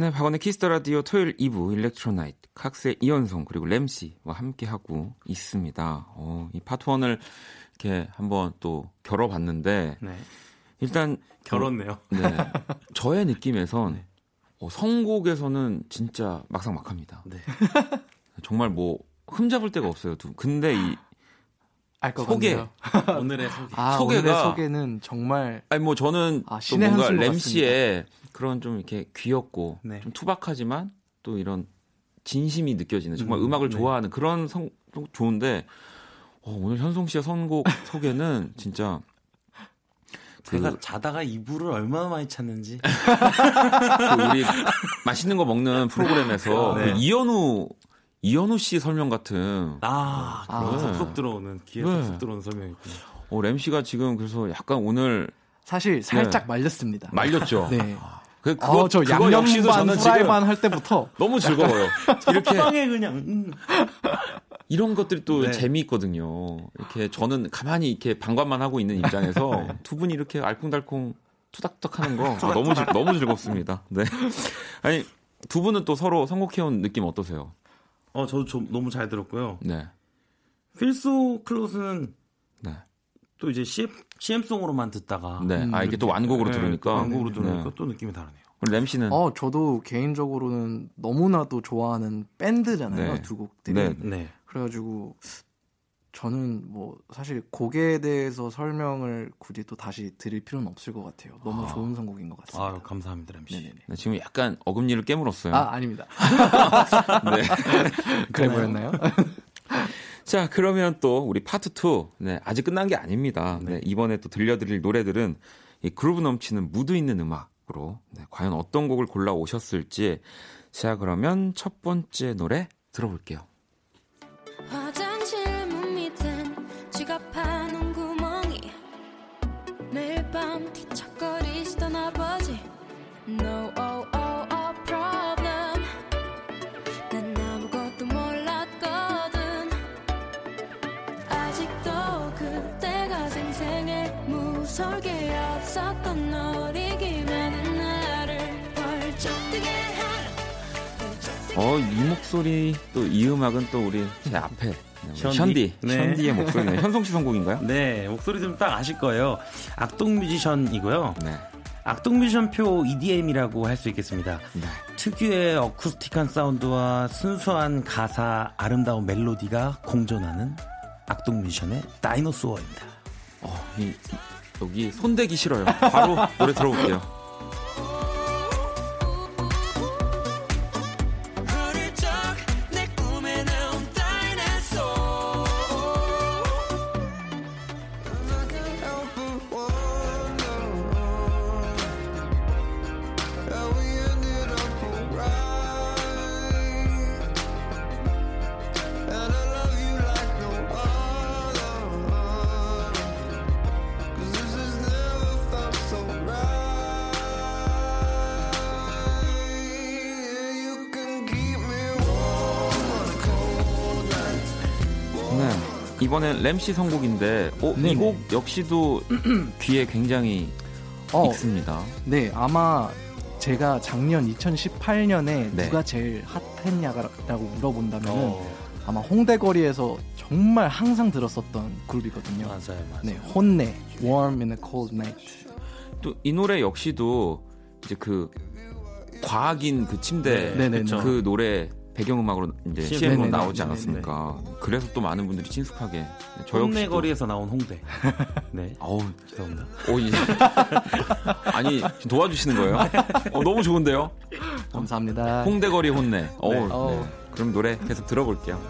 [SPEAKER 3] 네, 박원의 키스터 라디오
[SPEAKER 1] 토요일 2부 일렉트로나이트 칵스의 이현송 그리고 램씨와 함께 하고 있습니다. 어, 이 파트 1을 이렇게 한번 또 겨뤄 봤는데
[SPEAKER 6] 네.
[SPEAKER 1] 일단
[SPEAKER 6] 겨뤘네요.
[SPEAKER 1] 네, 저의 느낌에선 어, 선곡에서는 진짜 막상막합니다.
[SPEAKER 6] 네.
[SPEAKER 1] 정말 뭐 흠잡을 데가 없어요. 두. 근데 이
[SPEAKER 7] 알것
[SPEAKER 1] 소개.
[SPEAKER 7] 같네요.
[SPEAKER 6] 오늘의 소개.
[SPEAKER 7] 아,
[SPEAKER 1] 소개가-
[SPEAKER 7] 오늘의 소개는 정말
[SPEAKER 1] 아니 뭐 저는
[SPEAKER 7] 아,
[SPEAKER 1] 또
[SPEAKER 7] 신의
[SPEAKER 1] 뭔가
[SPEAKER 7] 한 수인
[SPEAKER 1] 것램 씨의 그런 좀 이렇게 귀엽고
[SPEAKER 6] 네.
[SPEAKER 1] 좀 투박하지만 또 이런 진심이 느껴지는 정말
[SPEAKER 6] 음,
[SPEAKER 1] 음, 악을
[SPEAKER 6] 네.
[SPEAKER 1] 좋아하는 그런 성 좋은데 어, 오늘 현송 씨의 선곡 소개는 진짜
[SPEAKER 6] 제가
[SPEAKER 1] 그-
[SPEAKER 6] 자다가 이불을 얼마나 많이 찾는지.
[SPEAKER 1] 그 우리 맛있는 거 먹는 프로그램에서
[SPEAKER 6] 네.
[SPEAKER 1] 그 이현우 이현우 씨 설명 같은
[SPEAKER 6] 아, 그런
[SPEAKER 1] 네.
[SPEAKER 6] 쏙쏙 들어오는 귀에
[SPEAKER 1] 네.
[SPEAKER 6] 쏙쏙 들어오는 설명이군요.
[SPEAKER 1] 어, 램 씨가 지금 그래서 약간 오늘
[SPEAKER 7] 사실 살짝
[SPEAKER 1] 네.
[SPEAKER 7] 말렸습니다.
[SPEAKER 1] 말렸죠.
[SPEAKER 7] 네.
[SPEAKER 1] 그, 그거,
[SPEAKER 7] 어, 저
[SPEAKER 1] 그거 역시도
[SPEAKER 7] 양념반
[SPEAKER 1] 저는 지금
[SPEAKER 7] 후라이만 할 때부터
[SPEAKER 1] 너무 즐거워요. 이렇게
[SPEAKER 6] 빵에 그냥 음.
[SPEAKER 1] 이런 것들이 또
[SPEAKER 6] 네.
[SPEAKER 1] 재미있거든요. 이렇게 저는 가만히 이렇게 방관만 하고 있는 입장에서
[SPEAKER 6] 네.
[SPEAKER 1] 두 분이 이렇게 알콩달콩 투닥투닥 하는 거 아, 너무 즐- 너무 즐겁습니다. 네. 아니 두 분은 또 서로 선곡해온 느낌 어떠세요?
[SPEAKER 6] 어, 저도 좀 너무 잘 들었고요.
[SPEAKER 1] 네.
[SPEAKER 6] 필소 클로스는
[SPEAKER 1] 네.
[SPEAKER 6] 또 이제 CM, CM송으로만 듣다가
[SPEAKER 1] 네. 아 이게 또 완곡으로
[SPEAKER 6] 네,
[SPEAKER 1] 들으니까
[SPEAKER 6] 완곡으로 들으니까
[SPEAKER 1] 네.
[SPEAKER 6] 또 느낌이 다르네요.
[SPEAKER 1] 램 씨는
[SPEAKER 7] 어 저도 개인적으로는 너무나도 좋아하는 밴드잖아요
[SPEAKER 1] 네.
[SPEAKER 7] 두 곡들이
[SPEAKER 1] 네.
[SPEAKER 6] 네.
[SPEAKER 7] 그래가지고 저는 뭐 사실 곡에 대해서 설명을 굳이 또 다시 드릴 필요는 없을 것 같아요 너무 좋은 선곡인 것 같습니다
[SPEAKER 6] 아유, 감사합니다, 램씨.
[SPEAKER 7] 네네네
[SPEAKER 1] 네, 지금 약간 어금니를 깨물었어요.
[SPEAKER 7] 아 아닙니다
[SPEAKER 1] 네.
[SPEAKER 7] 그래 보였나요?
[SPEAKER 1] 자, 그러면 또 우리 파트 2. 네, 아직 끝난 게 아닙니다. 네, 이번에 또 들려드릴 노래들은 이 그루브 넘치는 무드 있는 음악으로 네, 과연 어떤 곡을 골라 오셨을지. 자, 그러면 첫 번째 노래 들어볼게요. 어, 이 목소리 또 이 음악은 또 우리 제 앞에.
[SPEAKER 6] 션디, 네.
[SPEAKER 1] 션디의 목소리네. 현송 씨 선곡인가요?
[SPEAKER 6] 네, 목소리 들으면 딱 아실 거예요. 악동 뮤지션이고요.
[SPEAKER 1] 네.
[SPEAKER 6] 악동 뮤지션표 EDM이라고 할 수 있겠습니다.
[SPEAKER 1] 네.
[SPEAKER 6] 특유의 어쿠스틱한 사운드와 순수한 가사, 아름다운 멜로디가 공존하는 악동 뮤지션의 다이노소어입니다.
[SPEAKER 1] 어, 이, 이- 여기 손대기 싫어요. 바로 노래 들어볼게요. 이번엔 램씨 선곡인데, 어. 이 곡 역시도 귀에 굉장히
[SPEAKER 7] 어,
[SPEAKER 1] 익습니다.
[SPEAKER 7] 네, 아마 제가 작년 2018년에
[SPEAKER 1] 네.
[SPEAKER 7] 누가 제일 핫했냐라고 물어본다면 은
[SPEAKER 6] 어,
[SPEAKER 7] 아마 홍대 거리에서 정말 항상 들었었던 그룹이거든요.
[SPEAKER 6] 맞아요, 맞아요.
[SPEAKER 7] 네, 혼내, Warm in a Cold Night.
[SPEAKER 1] 또 이 노래 역시도 이제 그 과학인 그 침대
[SPEAKER 7] 네, 네,
[SPEAKER 1] 그,
[SPEAKER 7] 네.
[SPEAKER 1] 그 노래 배경음악으로 이제
[SPEAKER 6] CM
[SPEAKER 1] CM으로
[SPEAKER 7] 네, 네,
[SPEAKER 1] 나오지
[SPEAKER 7] 네,
[SPEAKER 1] 않았습니까? 그래서 또 많은 분들이 친숙하게 저
[SPEAKER 6] 홍내 거리에서 나온 홍대. 네,
[SPEAKER 1] 어우,
[SPEAKER 6] 죄송합니다.
[SPEAKER 1] 오, 이 아니 지금 도와주시는 거예요? 어, 너무 좋은데요?
[SPEAKER 7] 감사합니다.
[SPEAKER 1] 홍대 거리 혼내. 어우, 네.
[SPEAKER 7] 어우.
[SPEAKER 1] 그럼 노래 계속 들어볼게요.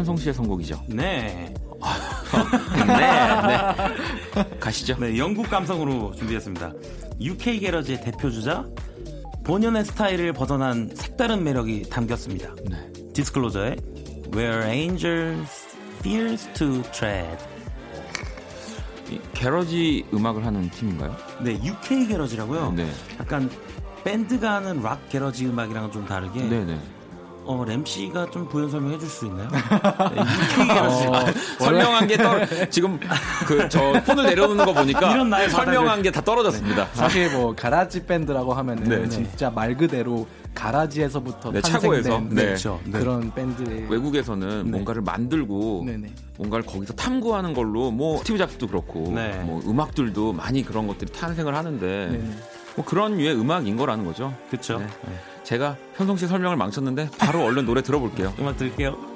[SPEAKER 1] 현송 씨의 선곡이죠.
[SPEAKER 6] 네.
[SPEAKER 1] 네, 네. 가시죠.
[SPEAKER 6] 네, 영국 감성으로 준비했습니다. UK 게러지의 대표주자 본연의 스타일을 벗어난 색다른 매력이 담겼습니다.
[SPEAKER 1] 네.
[SPEAKER 6] 디스클로저의 Where Angels Fears to Tread.
[SPEAKER 1] 이 게러지 음악을 하는 팀인가요?
[SPEAKER 6] 네, UK 게러지라고요.
[SPEAKER 1] 네.
[SPEAKER 6] 약간 밴드가 하는 락 게러지 음악이랑은 좀 다르게
[SPEAKER 1] 네, 네.
[SPEAKER 6] 어, 램 씨가 좀 부연 설명해 줄 수 있나요? 네.
[SPEAKER 1] 어, 설명한 게 떨, 지금 그 저 폰을 내려놓는 거 보니까 설명한 게 다 떨어졌습니다.
[SPEAKER 7] 사실 뭐 garage 밴드라고 하면은
[SPEAKER 1] 네, 네.
[SPEAKER 7] 진짜 말 그대로 garage에서부터
[SPEAKER 1] 네, 차고에서. 네.
[SPEAKER 6] 그렇죠. 네.
[SPEAKER 7] 그런 밴드의
[SPEAKER 1] 외국에서는
[SPEAKER 7] 네.
[SPEAKER 1] 뭔가를 만들고. 뭔가를 거기서 탐구하는 걸로 뭐 스티브 잡스도 그렇고
[SPEAKER 6] 네.
[SPEAKER 1] 뭐 음악들도 많이 그런 것들이 탄생을 하는데. 뭐 그런 류의 음악인 거라는 거죠. 네.
[SPEAKER 6] 네.
[SPEAKER 1] 제가 현성 씨 설명을 망쳤는데 바로 얼른 노래 들어볼게요.
[SPEAKER 6] 음악 들을게요.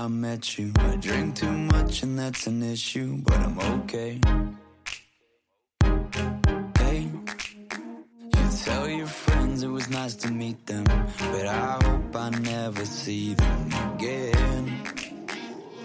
[SPEAKER 9] I met you. I drink too much and that's an issue, but I'm okay. Hey, you tell your friends it was nice to meet them, but I hope I never see them again.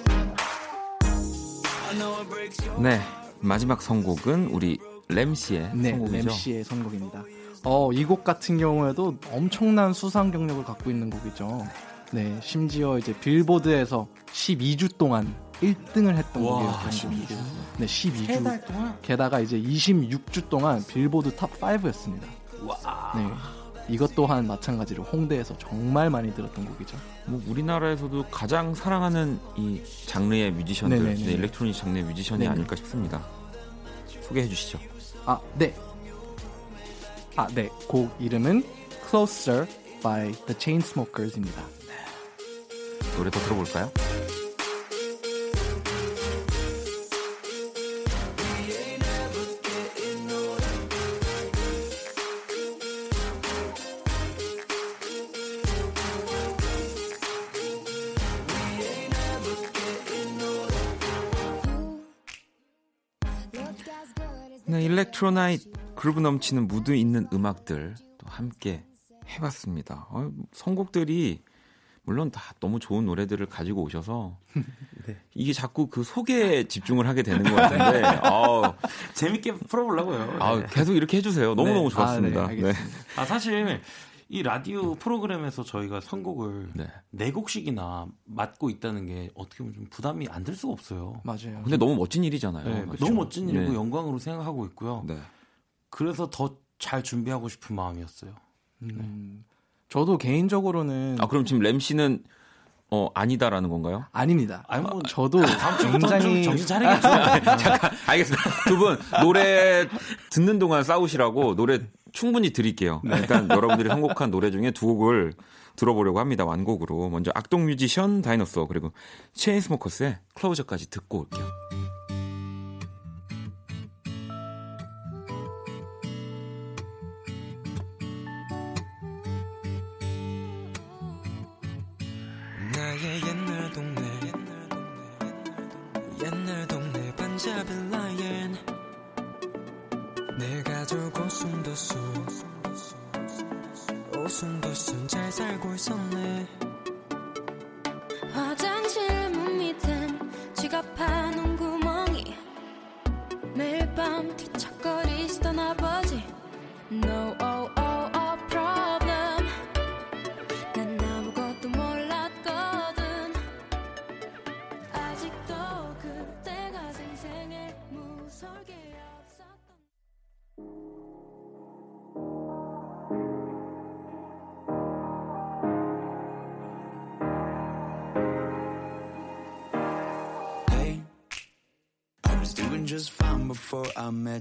[SPEAKER 9] I know it breaks your
[SPEAKER 1] 네, 마지막 선곡은 우리 램씨의
[SPEAKER 7] 네,
[SPEAKER 1] 선곡이죠.
[SPEAKER 7] 램씨의 선곡입니다. 어, 이 곡 같은 경우에도 엄청난 수상 경력을 갖고 있는 곡이죠. 네, 심지어 이제 빌보드에서 12주 동안 1등을 했던 곡이었던 12주. 네, 12주.
[SPEAKER 6] 동안
[SPEAKER 7] 게다가 이제 26주 동안 빌보드 탑 5였습니다. 네. 이것 또한 마찬가지로 홍대에서 정말 많이 들었던 곡이죠.
[SPEAKER 1] 뭐 우리나라에서도 가장 사랑하는 이 장르의 뮤지션들,
[SPEAKER 7] 네네네.
[SPEAKER 1] 네, 일렉트로닉 장르의 뮤지션이
[SPEAKER 7] 네네.
[SPEAKER 1] 아닐까 싶습니다. 소개해 주시죠.
[SPEAKER 7] 아, 네. 아, 네. 곡 이름은 Closer by The Chainsmokers입니다.
[SPEAKER 1] 노래 더 들어볼까요? 네, 일렉트로나이트 그루브 넘치는 무드 있는 음악들 또 함께 해봤습니다. 어, 선곡들이 물론 다 너무 좋은 노래들을 가지고 오셔서 이게 자꾸 그 소개에 집중을 하게 되는 것 같은데 아우,
[SPEAKER 6] 재밌게 풀어보려고요.
[SPEAKER 1] 아우,
[SPEAKER 6] 네.
[SPEAKER 1] 계속 이렇게 해주세요. 너무 너무 좋았습니다.
[SPEAKER 7] 아, 네.
[SPEAKER 6] 아 사실 이 라디오 프로그램에서 저희가 선곡을
[SPEAKER 1] 네.
[SPEAKER 6] 네 곡씩이나 맡고 있다는 게 어떻게 보면 좀 부담이 안 될 수가 없어요.
[SPEAKER 7] 맞아요.
[SPEAKER 1] 근데 너무 멋진 일이잖아요.
[SPEAKER 6] 네,
[SPEAKER 1] 그렇죠?
[SPEAKER 6] 너무 멋진 일이고
[SPEAKER 1] 네.
[SPEAKER 6] 영광으로 생각하고 있고요.
[SPEAKER 1] 네.
[SPEAKER 6] 그래서 더 잘 준비하고 싶은 마음이었어요.
[SPEAKER 7] 음, 저도 개인적으로는
[SPEAKER 1] 아 그럼 지금 램 씨는 어 아니다라는 건가요?
[SPEAKER 7] 아닙니다.
[SPEAKER 6] 아니 뭐
[SPEAKER 7] 저도
[SPEAKER 6] 다음 주부터 좀
[SPEAKER 7] 굉장히
[SPEAKER 6] 정신 차리겠죠.
[SPEAKER 1] 잠깐 알겠습니다. 두 분 노래 듣는 동안 싸우시라고 노래 충분히 드릴게요. 일단 여러분들이 선곡한 노래 중에 두 곡을 들어보려고 합니다. 완곡으로 먼저 악동 뮤지션 다이너소 그리고 체인스모커스의 클로저까지 듣고 올게요.
[SPEAKER 2] No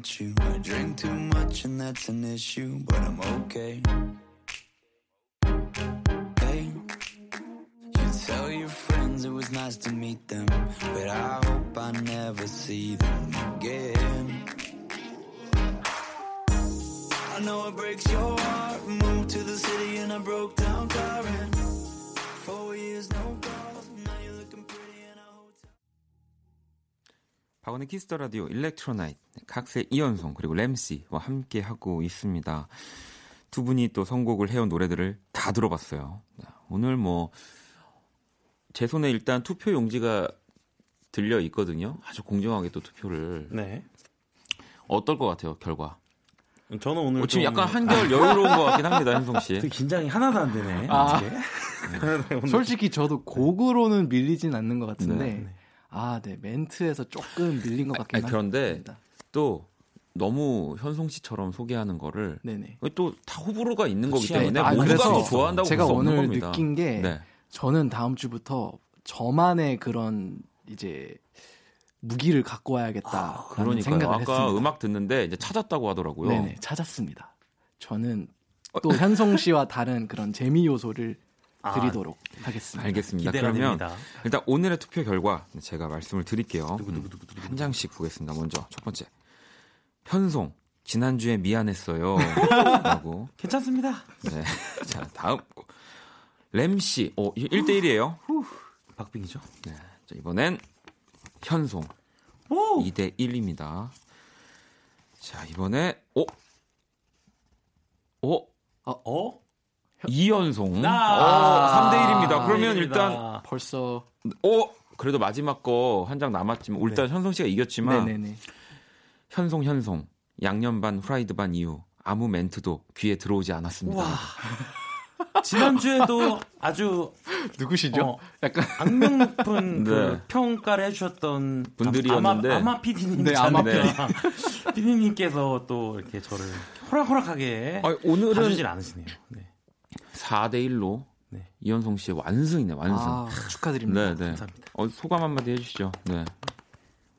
[SPEAKER 9] I you. I drink too much and that's an issue, but I'm okay. Hey, you tell your friends it was nice to meet them, but I hope I never see them
[SPEAKER 1] 박원의 키스터 라디오 일렉트로나이트 칵스의 이현송 그리고 램씨와 함께 하고 있습니다. 두 분이 또 선곡을 해온 노래들을 다 들어봤어요. 오늘 뭐 제 손에 일단 투표 용지가 들려 있거든요. 아주 공정하게 또 투표를
[SPEAKER 6] 네.
[SPEAKER 1] 어떨 것 같아요 결과?
[SPEAKER 6] 저는 오늘
[SPEAKER 1] 어, 지금
[SPEAKER 6] 좀
[SPEAKER 1] 약간 한결 여유로운 것 같긴 합니다 현송 씨.
[SPEAKER 6] 그 긴장이 하나도 안 되네.
[SPEAKER 7] 아.
[SPEAKER 6] 어떻게? 네,
[SPEAKER 7] 솔직히 저도 곡으로는 밀리진 않는 것 같은데
[SPEAKER 1] 네.
[SPEAKER 7] 아, 네. 멘트에서 조금 밀린 것 같긴
[SPEAKER 1] 아니, 그런데
[SPEAKER 7] 합니다.
[SPEAKER 1] 또 너무 현송 씨처럼 소개하는 거를. 또 다 호불호가 있는 거기 때문에
[SPEAKER 6] 다
[SPEAKER 1] 모두가 또 좋아한다고
[SPEAKER 7] 제가 오늘
[SPEAKER 1] 겁니다.
[SPEAKER 7] 느낀 게
[SPEAKER 1] 네.
[SPEAKER 7] 저는 다음 주부터 저만의 그런 이제 무기를 갖고 와야겠다.
[SPEAKER 1] 그러니까요.
[SPEAKER 7] 생각을
[SPEAKER 1] 아까
[SPEAKER 7] 했습니다.
[SPEAKER 1] 음악 듣는데 이제 찾았다고 하더라고요.
[SPEAKER 7] 네네 찾았습니다. 저는 또 현송 씨와 다른 그런 재미 요소를
[SPEAKER 6] 아,
[SPEAKER 7] 드리도록 하겠습니다.
[SPEAKER 1] 알겠습니다. 그러면
[SPEAKER 6] 됩니다.
[SPEAKER 1] 일단 오늘의 투표 결과 제가 말씀을 드릴게요. 음, 한 장씩 보겠습니다. 먼저 첫 번째 현송 지난주에 미안했어요. 라고
[SPEAKER 6] 괜찮습니다.
[SPEAKER 1] 네. 자 다음 램씨 어 1대1이에요.
[SPEAKER 6] 박빙이죠.
[SPEAKER 1] 네. 자, 이번엔 현송
[SPEAKER 6] 오!
[SPEAKER 1] 2대 1입니다. 자, 이번에 오. 오.
[SPEAKER 6] 어?
[SPEAKER 1] 이연송.
[SPEAKER 6] 아,
[SPEAKER 1] 3대 1입니다. 그러면
[SPEAKER 6] 일입니다.
[SPEAKER 1] 일단
[SPEAKER 7] 벌써
[SPEAKER 1] 오. 그래도 마지막 거 한 장 남았지만 일단 현송 씨가 이겼지만
[SPEAKER 7] 네네네.
[SPEAKER 1] 현송 현송 양념 반 프라이드 반 이후 아무 멘트도 귀에 들어오지 않았습니다.
[SPEAKER 6] 와. 지난주에도 아주
[SPEAKER 7] 누구시죠?
[SPEAKER 6] 어,
[SPEAKER 7] 약간
[SPEAKER 6] 악명 높은
[SPEAKER 1] 네.
[SPEAKER 6] 그 평가를 해주셨던
[SPEAKER 1] 분들이었는데.
[SPEAKER 6] 아마, 아마 PD님
[SPEAKER 7] 네, 아마
[SPEAKER 6] PD님께서 또 이렇게 저를 호락호락하게
[SPEAKER 1] 아니, 오늘은
[SPEAKER 6] 봐주질 않으시네요. 네.
[SPEAKER 1] 4대 1로
[SPEAKER 6] 네.
[SPEAKER 1] 이현송 씨의 완승이네 완승.
[SPEAKER 7] 아, 축하드립니다.
[SPEAKER 1] 네, 네.
[SPEAKER 6] 감사합니다.
[SPEAKER 1] 어, 소감 한마디 해주시죠. 네.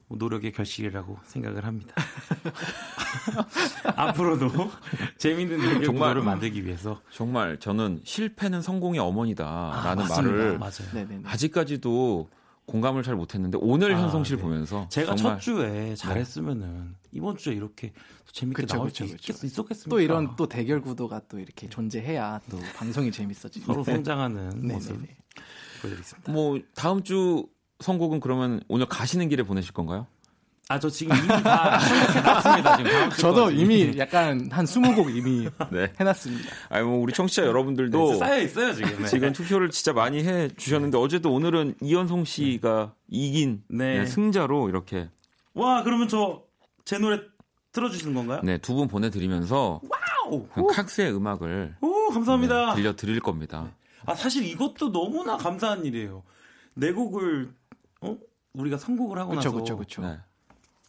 [SPEAKER 6] 뭐 노력의 결실이라고 생각을 합니다. 앞으로도 재밌는
[SPEAKER 1] 정말.
[SPEAKER 6] 구도를 만들기 위해서
[SPEAKER 1] 정말 저는 실패는 성공의 어머니다라는
[SPEAKER 6] 아.
[SPEAKER 1] 말을
[SPEAKER 6] 맞아요.
[SPEAKER 7] 네네네.
[SPEAKER 1] 아직까지도 공감을 잘 못했는데 오늘
[SPEAKER 6] 아,
[SPEAKER 1] 현성 씨를
[SPEAKER 6] 네.
[SPEAKER 1] 보면서
[SPEAKER 6] 제가
[SPEAKER 1] 정말
[SPEAKER 6] 첫 주에 잘했으면은 이번 주에 이렇게 재밌게
[SPEAKER 7] 그쵸,
[SPEAKER 6] 나올
[SPEAKER 7] 그쵸,
[SPEAKER 6] 수
[SPEAKER 7] 그쵸.
[SPEAKER 6] 있겠, 있었겠습니까?
[SPEAKER 7] 또 이런 또 대결 구도가 또 이렇게 존재해야 또 방송이 재밌어지죠.
[SPEAKER 6] 서로 성장하는 모습
[SPEAKER 7] 네네네.
[SPEAKER 6] 보여드리겠습니다.
[SPEAKER 1] 뭐 다음 주 선곡은 그러면 오늘 가시는 길에 보내실 건가요?
[SPEAKER 6] 아 저 지금 이미 다 생각해놨습니다. 지금 다음
[SPEAKER 7] 저도. 이미 약간 한 20곡 이미
[SPEAKER 1] 네.
[SPEAKER 7] 해놨습니다.
[SPEAKER 1] 아니 뭐 우리 청취자 여러분들도
[SPEAKER 6] 네, 쌓여 있어요 지금. 네.
[SPEAKER 1] 지금 투표를 진짜 많이 해 주셨는데 어제도 오늘은 이현송 씨가 이긴
[SPEAKER 6] 네.
[SPEAKER 1] 네, 승자로 이렇게
[SPEAKER 6] 와 그러면 저 제 노래 틀어주시는 건가요?
[SPEAKER 1] 네, 두 분 보내드리면서
[SPEAKER 6] 와우.
[SPEAKER 1] 그 칵스의 음악을
[SPEAKER 6] 오 감사합니다.
[SPEAKER 1] 네, 들려드릴 겁니다.
[SPEAKER 6] 아 사실 이것도 너무나 감사한 일이에요. 내 곡을 어 우리가 선곡을 하고
[SPEAKER 7] 그쵸,
[SPEAKER 6] 나서
[SPEAKER 7] 그쵸, 그쵸.
[SPEAKER 1] 네.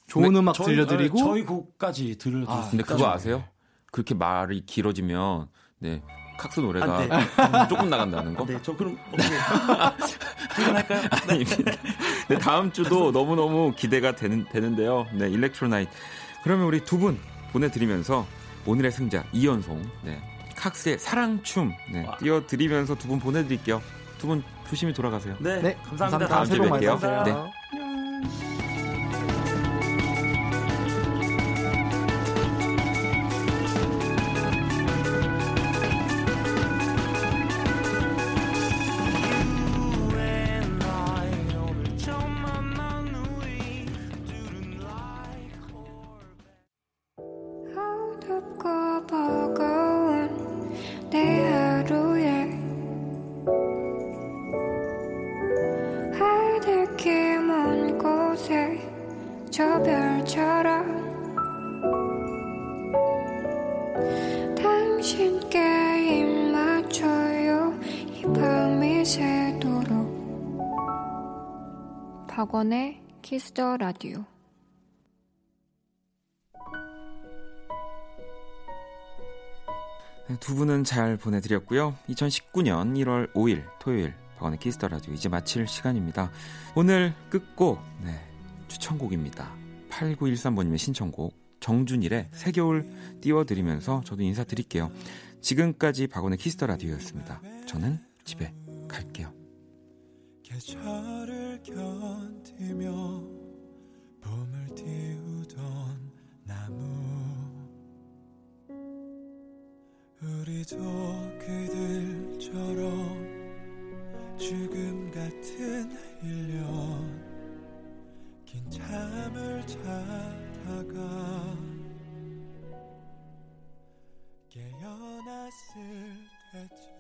[SPEAKER 7] 좋은 음악
[SPEAKER 6] 저희-
[SPEAKER 7] 들려드리고
[SPEAKER 6] 아, 저희 곡까지 들려드릴
[SPEAKER 7] 아,
[SPEAKER 6] 수
[SPEAKER 1] 근데
[SPEAKER 6] 있다는
[SPEAKER 1] 그거
[SPEAKER 6] 게.
[SPEAKER 1] 아세요? 그렇게 말이 길어지면 네 칵스 노래가
[SPEAKER 6] 아,
[SPEAKER 1] 조금 나간다는 거?
[SPEAKER 6] 네, 저 그럼 퇴근할까요?
[SPEAKER 1] 아닙니다. 네, 다음 주도 너무 너무 기대가 되는, 되는데요. 네, 일렉트로나이트. 그러면 우리 두 분 보내드리면서 오늘의 승자 이연송, 네, 칵스의 사랑춤, 네,
[SPEAKER 6] 와.
[SPEAKER 1] 띄워드리면서 두 분 보내드릴게요. 두 분 조심히 돌아가세요.
[SPEAKER 6] 네,
[SPEAKER 7] 네,
[SPEAKER 6] 감사합니다.
[SPEAKER 1] 다음 주에 뵐게요.
[SPEAKER 7] 받으세요.
[SPEAKER 1] 네.
[SPEAKER 2] 박원의 Kiss the Radio
[SPEAKER 1] 네, 두 분은 잘 보내드렸고요. 2019년 1월 5일 토요일 박원의 Kiss the Radio 이제 마칠 시간입니다. 오늘 끝곡 네, 추천곡입니다. 8913번님의 신청곡 정준일의 새겨울 띄워드리면서 저도 인사드릴게요. 지금까지 박원의 Kiss the Radio였습니다. 저는 집에 갈게요.
[SPEAKER 9] 계절을 견디며 봄을 띄우던 나무. 우리도 그들처럼 지금 같은 1년 긴 잠을 자다가 깨어났을 때쯤